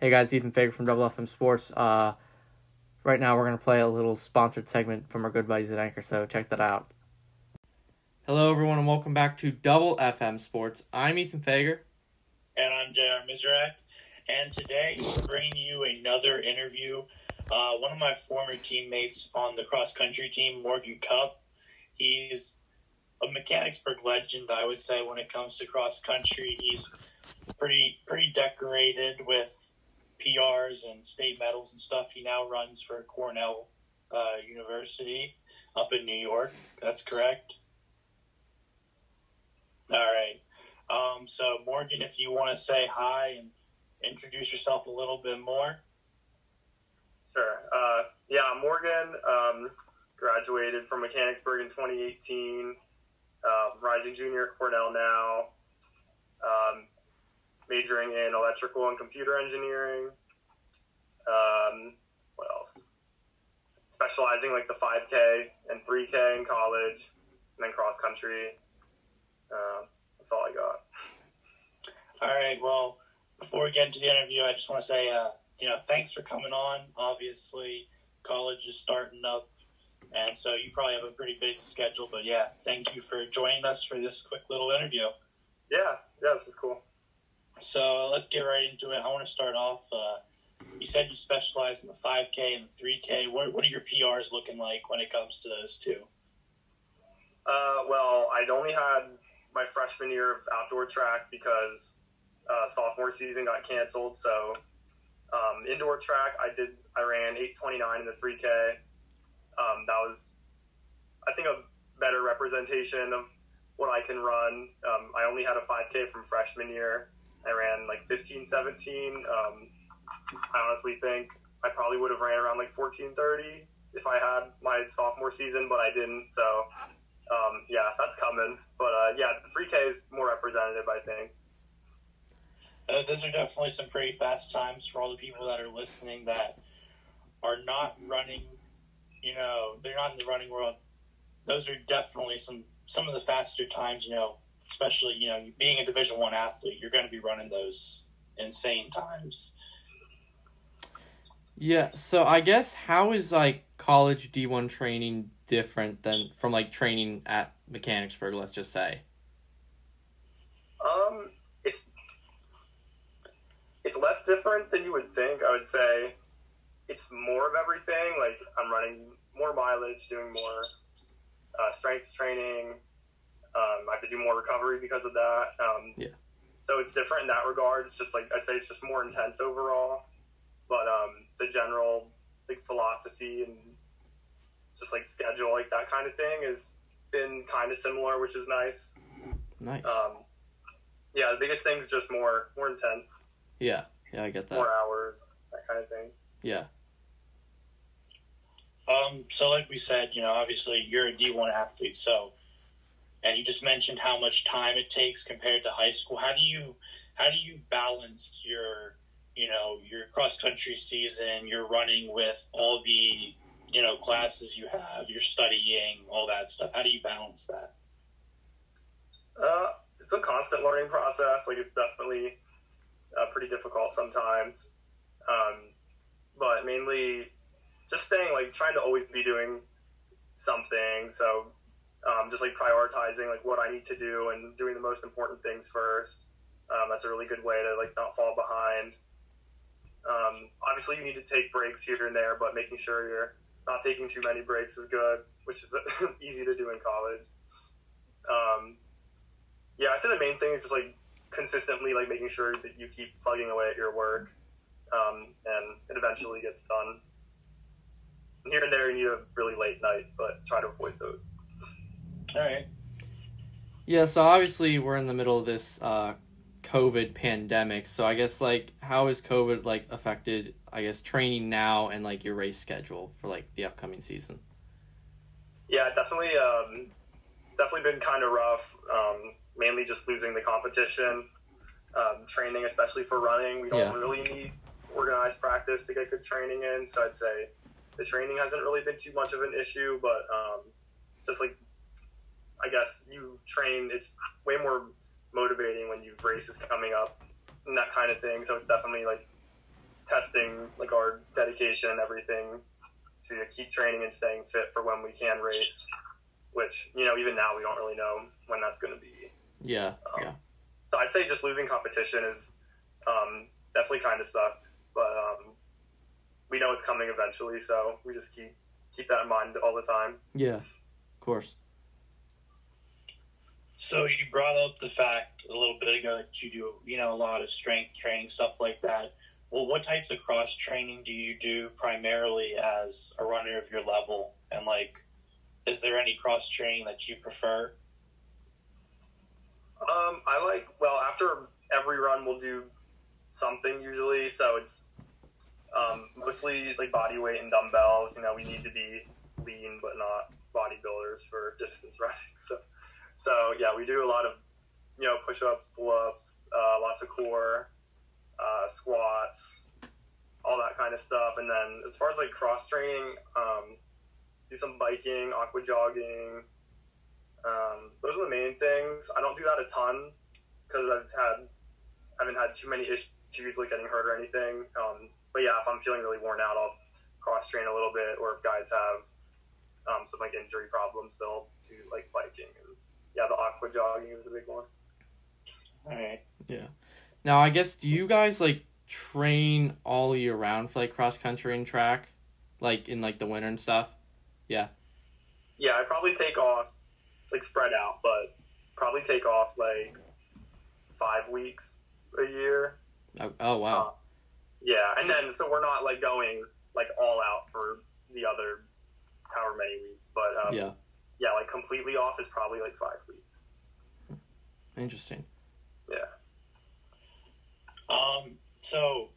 Hey guys, Ethan Fager from Double FM Sports. Uh, right now we're gonna play a little sponsored segment from our good buddies at Anchor, so check that out. Hello everyone and welcome back to Double FM Sports. I'm Ethan Fager. And I'm JR Mizrak. And today we're bringing you another interview. Uh, one of my former teammates on the cross country team, Morgan Cupp. He's a Mechanicsburg legend, I would say, when it comes to cross country. He's pretty pretty decorated with PRs and state medals and stuff. He now runs for Cornell uh, University up in New York. That's correct. All right. Um, so, Morgan, if you want to say hi and introduce yourself a little bit more. Sure. Uh, yeah, Morgan um, graduated from Mechanicsburg in 2018. Uh, rising junior at Cornell now. Majoring in electrical and computer engineering. Um, what else? Specializing like the 5K and 3K in college, and then cross country. Uh, that's all I got. All right. Well, before we get into the interview, I just want to say, uh, you know, thanks for coming on. Obviously, college is starting up, and so you probably have a pretty busy schedule. But yeah, thank you for joining us for this quick little interview. Yeah, yeah, this is cool. So let's get right into it. I want to start off. Uh, you said you specialize in the 5K and the 3K. What, what are your PRs looking like when it comes to those two? Uh, well, I'd only had my freshman year of outdoor track because uh, sophomore season got canceled. So um, indoor track, I did. I ran 8:29 in the 3K. Um, that was, I think, a better representation of what I can run. Um, I only had a 5K from freshman year. I ran like 15, 17. Um, I honestly think I probably would have ran around like 14:30 if I had my sophomore season, but I didn't. So um, yeah, that's coming. But uh, yeah, the 3K is more representative, I think. Uh, those are definitely some pretty fast times for all the people that are listening that are not running. You know, they're not in the running world. Those are definitely some some of the faster times. You know, especially you know being a Division One athlete, you're going to be running those insane times. Yeah, so I guess how is like college D one training different than from like training at Mechanicsburg, let's just say? Um, it's it's less different than you would think. I would say it's more of everything. Like I'm running more mileage, doing more uh, strength training. Um, I have to do more recovery because of that. Um, Yeah. So it's different in that regard. It's just like I'd say it's just more intense overall. But um, the general like philosophy and just like schedule, like that kind of thing, has been kind of similar, which is nice. Nice. Um, yeah, the biggest thing is just more more intense, yeah, yeah, I get that. more hours, that kind of thing. Yeah, Um, so like we said, you know, obviously you're a D one athlete, so and you just mentioned how much time it takes compared to high school. How do you how do you balance your you know your cross country season, your running with all the you know classes you have, your studying, all that stuff? How do you balance that? Uh, it's a constant learning process. Like it's definitely uh, pretty difficult sometimes, um, but mainly just staying like trying to always be doing something. So um, just like prioritizing like what I need to do and doing the most important things first. Um, that's a really good way to like not fall behind. Um, obviously, you need to take breaks here and there, but making sure you're not taking too many breaks is good, which is easy to do in college. Um, yeah, I'd say the main thing is just like consistently like making sure that you keep plugging away at your work, um, and it eventually gets done. Here and there, you need a really late night, but try to avoid those. All right. yeah. So obviously we're in the middle of this uh, COVID pandemic. So I guess like how has COVID like affected I guess training now and like your race schedule for like the upcoming season? Yeah, definitely. Um, it's definitely been kind of rough. Um, mainly just losing the competition, um, training, especially for running. We don't Yeah. really need organized practice to get good training in. So I'd say the training hasn't really been too much of an issue, but um, just like I guess you train, it's way more motivating when you have races coming up and that kind of thing. So it's definitely like testing like our dedication and everything to keep training and staying fit for when we can race. Which you know, even now we don't really know when that's going to be. Yeah, Um, yeah, So I'd say just losing competition is um, definitely kind of sucked, but um, we know it's coming eventually, so we just keep keep that in mind all the time. yeah. Of course. So you brought up the fact a little bit ago that you do, you know, a lot of strength training stuff like that. Well, what types of cross training do you do primarily as a runner of your level? And like, is there any cross training that you prefer? Um, I like well after every run we'll do something usually, so it's um, mostly like body weight and dumbbells. You know, we need to be lean but not bodybuilders for distance running. So, so yeah, we do a lot of you know push ups, pull ups, uh, lots of core, uh, squats, all that kind of stuff. And then as far as like cross training, um, do some biking, aqua jogging. Um, those are the main things. I don't do that a ton because I've had I haven't had too many issues like getting hurt or anything. Um, but yeah, if I'm feeling really worn out, I'll cross train a little bit. Or if guys have um, some like injury problems, they'll do like biking. And yeah, the aqua jogging is a big one. All right. Yeah. Now, I guess do you guys like train all year round for like cross country and track, like in like the winter and stuff? Yeah, Yeah, I probably take off like spread out, but probably take off like five weeks a year. Oh, oh wow. Yeah, and then so we're not like going like all out for the other however many weeks, but um, yeah, yeah, like completely off is probably like five weeks. interesting. Yeah. Um, so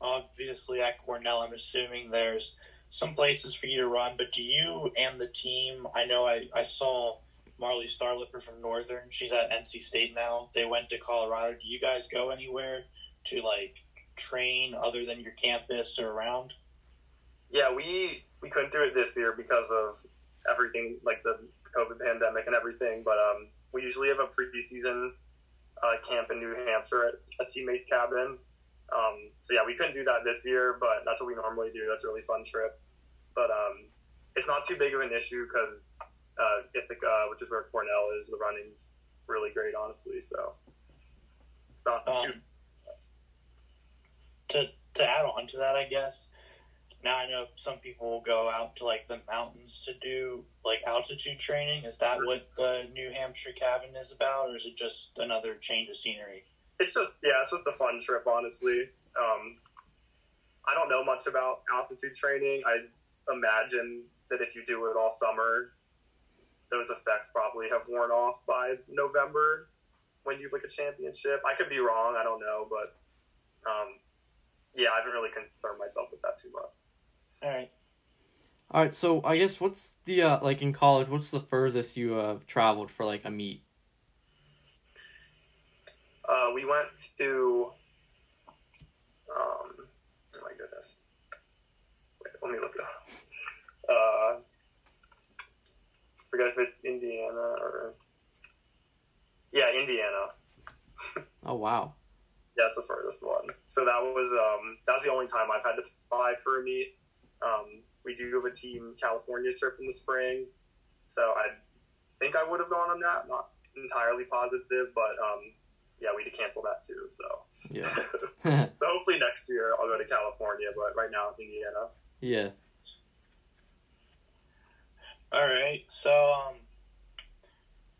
obviously at Cornell, I'm assuming there's some places for you to run, but do you and the team? I know I, I saw Marley Starlipper from Northern. She's at NC State now. They went to Colorado. Do you guys go anywhere to like train other than your campus or around? Yeah, we we couldn't do it this year because of everything, like the COVID pandemic and everything. But um, we usually have a preseason uh, camp in New Hampshire at a teammate's cabin. Um, so yeah, we couldn't do that this year, but that's what we normally do. That's a really fun trip. But um, it's not too big of an issue because uh, Ithaca, which is where Cornell is, the running's really great, honestly. So it's not too Um, to to add on to that, I guess. Now I know some people will go out to like the mountains to do like altitude training. Is that what the New Hampshire cabin is about, or is it just another change of scenery? it's just yeah, it's just a fun trip, honestly. Um, I don't know much about altitude training. I imagine that if you do it all summer, those effects probably have worn off by November when you like a championship. I could be wrong. I don't know, but um, yeah, I haven't really concerned myself with that too much. All right. All right, so I guess what's the uh, like in college? What's the furthest you have traveled for like a meet? Uh, we went to, um, oh my goodness. Wait, let me look it up. Uh, forget if it's Indiana or, yeah, Indiana. Oh wow. That's the furthest one. So that was um, that was the only time I've had to fly for a meet. Um, we do have a team California trip in the spring, so I think I would have gone on that. Not entirely positive, but um, yeah, we had to cancel that too. So Yeah. So hopefully next year I'll go to California, but right now it's Indiana. yeah. All right. So, um,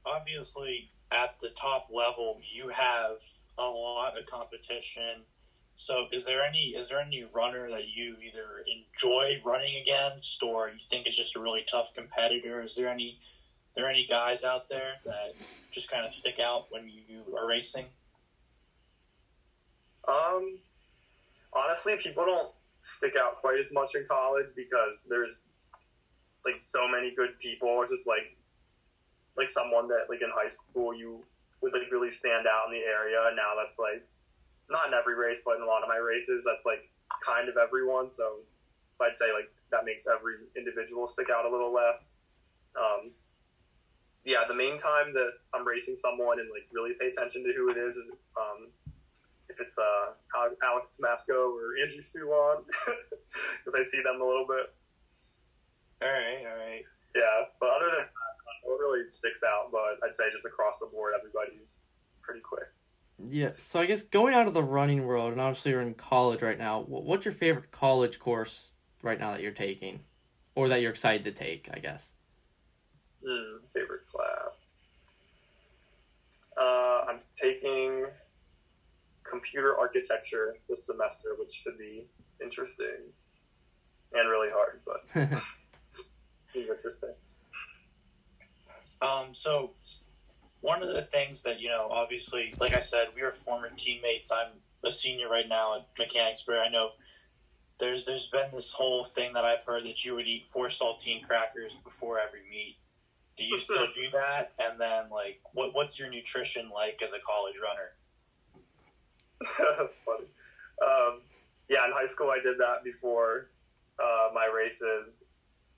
obviously, at the top level, you have a lot of competition. So, is there any is there any runner that you either enjoy running against, or you think is just a really tough competitor? Is there any there any guys out there that just kind of stick out when you are racing? Um, honestly, people don't stick out quite as much in college because there's like so many good people. It's just like like someone that like in high school you would like really stand out in the area. And now that's like not in every race, but in a lot of my races, that's like kind of everyone. So I'd say like that makes every individual stick out a little less. Um, yeah, the main time that I'm racing someone and like really pay attention to who it is is um, if it's uh, Alex Tomasco or Andrew Suwan, because I see them a little bit. All right, all right. Yeah, but other than that, what really sticks out, but I'd say just across the board, everybody's pretty quick. Yeah, so I guess going out of the running world, and obviously you're in college right now. What's your favorite college course right now that you're taking, or that you're excited to take? I guess. Mm, favorite class. Uh, I'm taking computer architecture this semester, which should be interesting and really hard, but it's interesting. Um, so one of the things that you know, obviously, like I said, we are former teammates. I'm a senior right now at Mechanicsburg. I know there's there's been this whole thing that I've heard that you would eat four saltine crackers before every meet. Do you still do that? And then, like, what what's your nutrition like as a college runner? That's funny. Um, yeah, in high school I did that before uh, my races,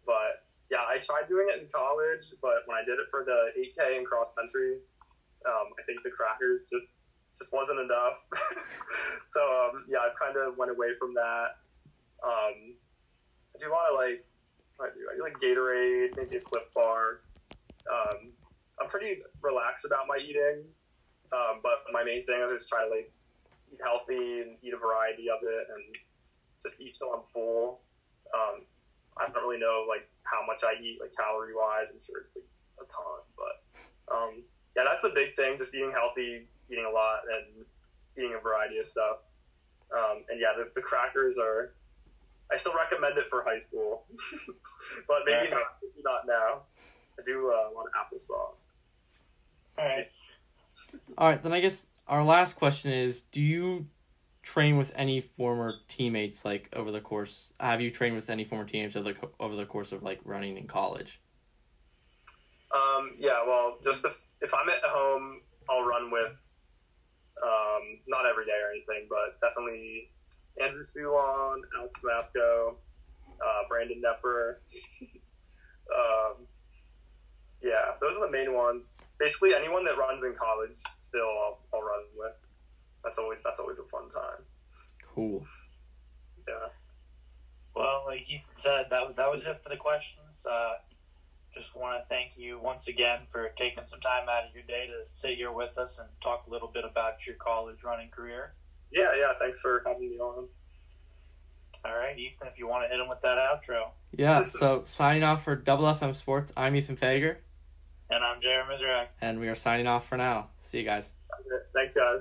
but yeah, I tried doing it in college, but when I did it for the 8K and cross country, um, I think the crackers just just wasn't enough. so um, yeah, I kind of went away from that. Um, I do lot of like I do, I do like Gatorade, maybe a Clif Bar. Um, I'm pretty relaxed about my eating, um, but my main thing is just try to like eat healthy and eat a variety of it, and just eat till I'm full. Um, I don't really know like how much I eat like calorie wise. I'm sure it's like a ton, but um, yeah, that's the big thing. Just eating healthy, eating a lot, and eating a variety of stuff. Um, and yeah, the, the crackers are. I still recommend it for high school, but maybe not. Maybe not now. I do uh, a lot of applesauce. All right. All right, then I guess our last question is: Do you train with any former teammates like over the course? Have you trained with any former teammates over the over the course of like running in college? Um, yeah, well, just if, if I'm at home, I'll run with, um, not every day or anything, but definitely Andrew Suwan, Alex Masco, uh, Brandon Nepper. um, yeah, those are the main ones. Basically, anyone that runs in college, still I'll, I'll run with. That's always that's always a fun time. Cool. Yeah. Well, like Ethan said, that was that was it for the questions. Uh, just want to thank you once again for taking some time out of your day to sit here with us and talk a little bit about your college running career. Yeah, yeah. Thanks for having me on. All right, Ethan, if you want to hit him with that outro. Yeah. So signing off for Double FM Sports. I'm Ethan Fager, And I'm Jared Mizrak. and we are signing off for now. See you guys. Thanks, guys.